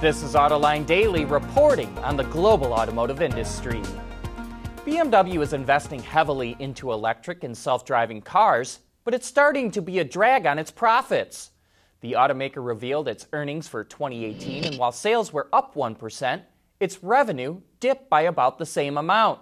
This is Autoline Daily reporting on the global automotive industry. BMW is investing heavily into electric and self driving cars, but it's starting to be a drag on its profits. The automaker revealed its earnings for 2018, and while sales were up 1%, its revenue dipped by about the same amount.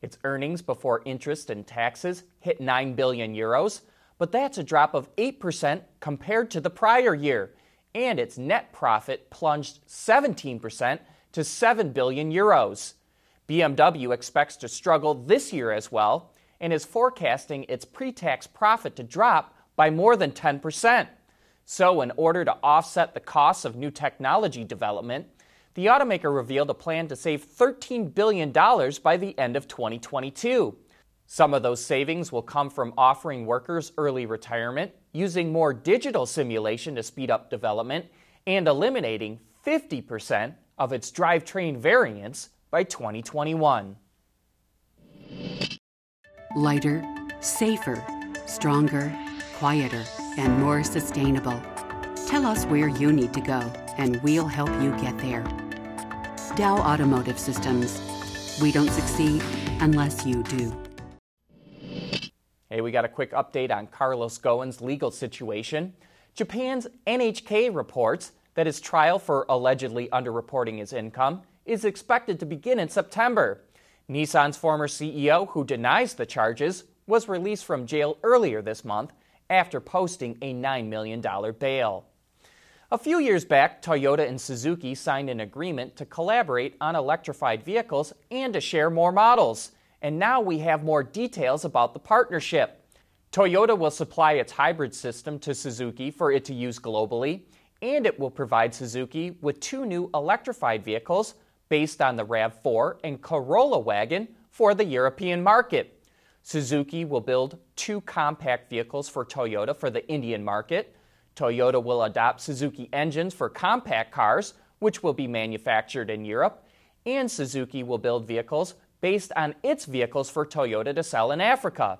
Its earnings before interest and taxes hit 9 billion euros, but that's a drop of 8% compared to the prior year and its net profit plunged 17% to 7 billion euros. BMW expects to struggle this year as well and is forecasting its pre tax profit to drop by more than 10%. So, in order to offset the costs of new technology development, the automaker revealed a plan to save $13 billion by the end of 2022. Some of those savings will come from offering workers early retirement, using more digital simulation to speed up development, and eliminating 50% of its drivetrain variants by 2021. Lighter, safer, stronger, quieter, and more sustainable. Tell us where you need to go, and we'll help you get there. Dow Automotive Systems. We don't succeed unless you do. Hey, we got a quick update on Carlos Ghosn's legal situation. Japan's NHK reports that his trial for allegedly underreporting his income is expected to begin in September. Nissan's former CEO, who denies the charges, was released from jail earlier this month after posting a $9 million bail. A few years back, Toyota and Suzuki signed an agreement to collaborate on electrified vehicles and to share more models and now we have more details about the partnership. Toyota will supply its hybrid system to Suzuki for it to use globally, and it will provide Suzuki with two new electrified vehicles based on the RAV4 and Corolla wagon for the European market. Suzuki will build two compact vehicles for Toyota for the Indian market. Toyota will adopt Suzuki engines for compact cars, which will be manufactured in Europe, and Suzuki will build vehicles based on its vehicles for Toyota to sell in Africa.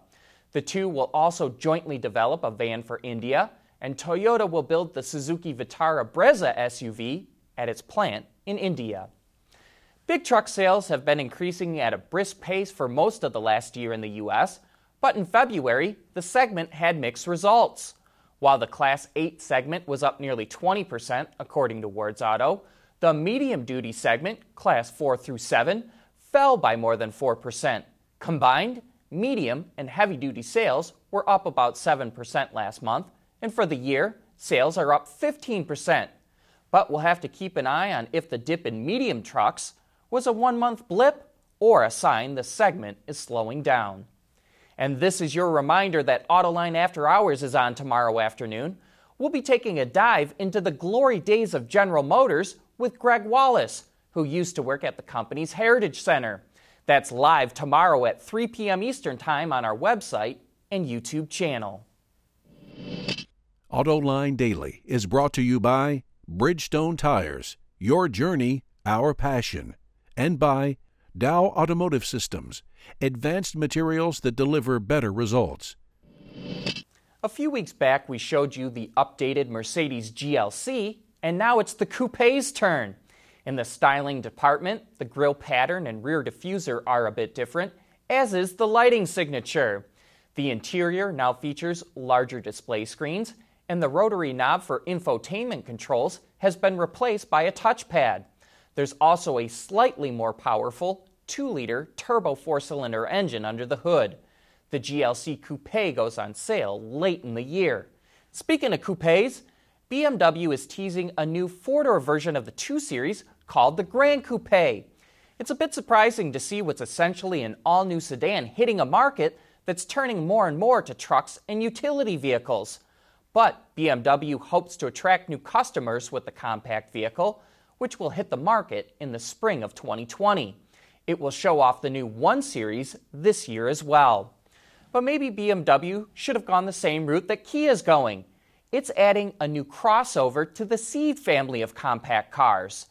The two will also jointly develop a van for India, and Toyota will build the Suzuki Vitara Brezza SUV at its plant in India. Big truck sales have been increasing at a brisk pace for most of the last year in the U.S., but in February, the segment had mixed results. While the Class 8 segment was up nearly 20%, according to Wards Auto, the medium duty segment, Class 4 through 7, fell by more than 4%. Combined, medium and heavy duty sales were up about 7% last month, and for the year, sales are up 15%. But we'll have to keep an eye on if the dip in medium trucks was a one month blip or a sign the segment is slowing down. And this is your reminder that Autoline After Hours is on tomorrow afternoon. We'll be taking a dive into the glory days of General Motors with Greg Wallace who used to work at the company's Heritage Center. That's live tomorrow at 3 p.m. Eastern Time on our website and YouTube channel. AutoLine Daily is brought to you by Bridgestone Tires, your journey, our passion, and by Dow Automotive Systems, advanced materials that deliver better results. A few weeks back, we showed you the updated Mercedes GLC, and now it's the coupe's turn. In the styling department, the grille pattern and rear diffuser are a bit different, as is the lighting signature. The interior now features larger display screens, and the rotary knob for infotainment controls has been replaced by a touchpad. There's also a slightly more powerful 2 liter turbo four cylinder engine under the hood. The GLC Coupe goes on sale late in the year. Speaking of coupes, BMW is teasing a new four door version of the 2 Series called the Grand Coupe. It's a bit surprising to see what's essentially an all new sedan hitting a market that's turning more and more to trucks and utility vehicles. But BMW hopes to attract new customers with the compact vehicle, which will hit the market in the spring of 2020. It will show off the new 1 Series this year as well. But maybe BMW should have gone the same route that Kia is going. It's adding a new crossover to the Ceed family of compact cars.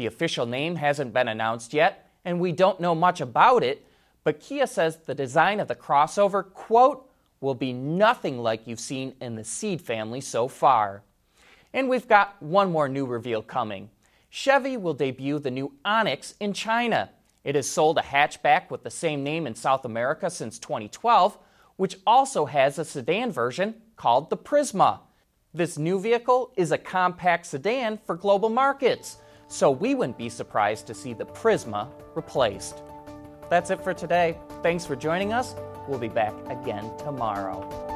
The official name hasn't been announced yet, and we don't know much about it, but Kia says the design of the crossover, quote, will be nothing like you've seen in the Ceed family so far. And we've got one more new reveal coming. Chevy will debut the new Onix in China. It has sold a hatchback with the same name in South America since 2012, which also has a sedan version called the Prisma. This new vehicle is a compact sedan for global markets, so we wouldn't be surprised to see the Prisma replaced. That's it for today. Thanks for joining us. We'll be back again tomorrow.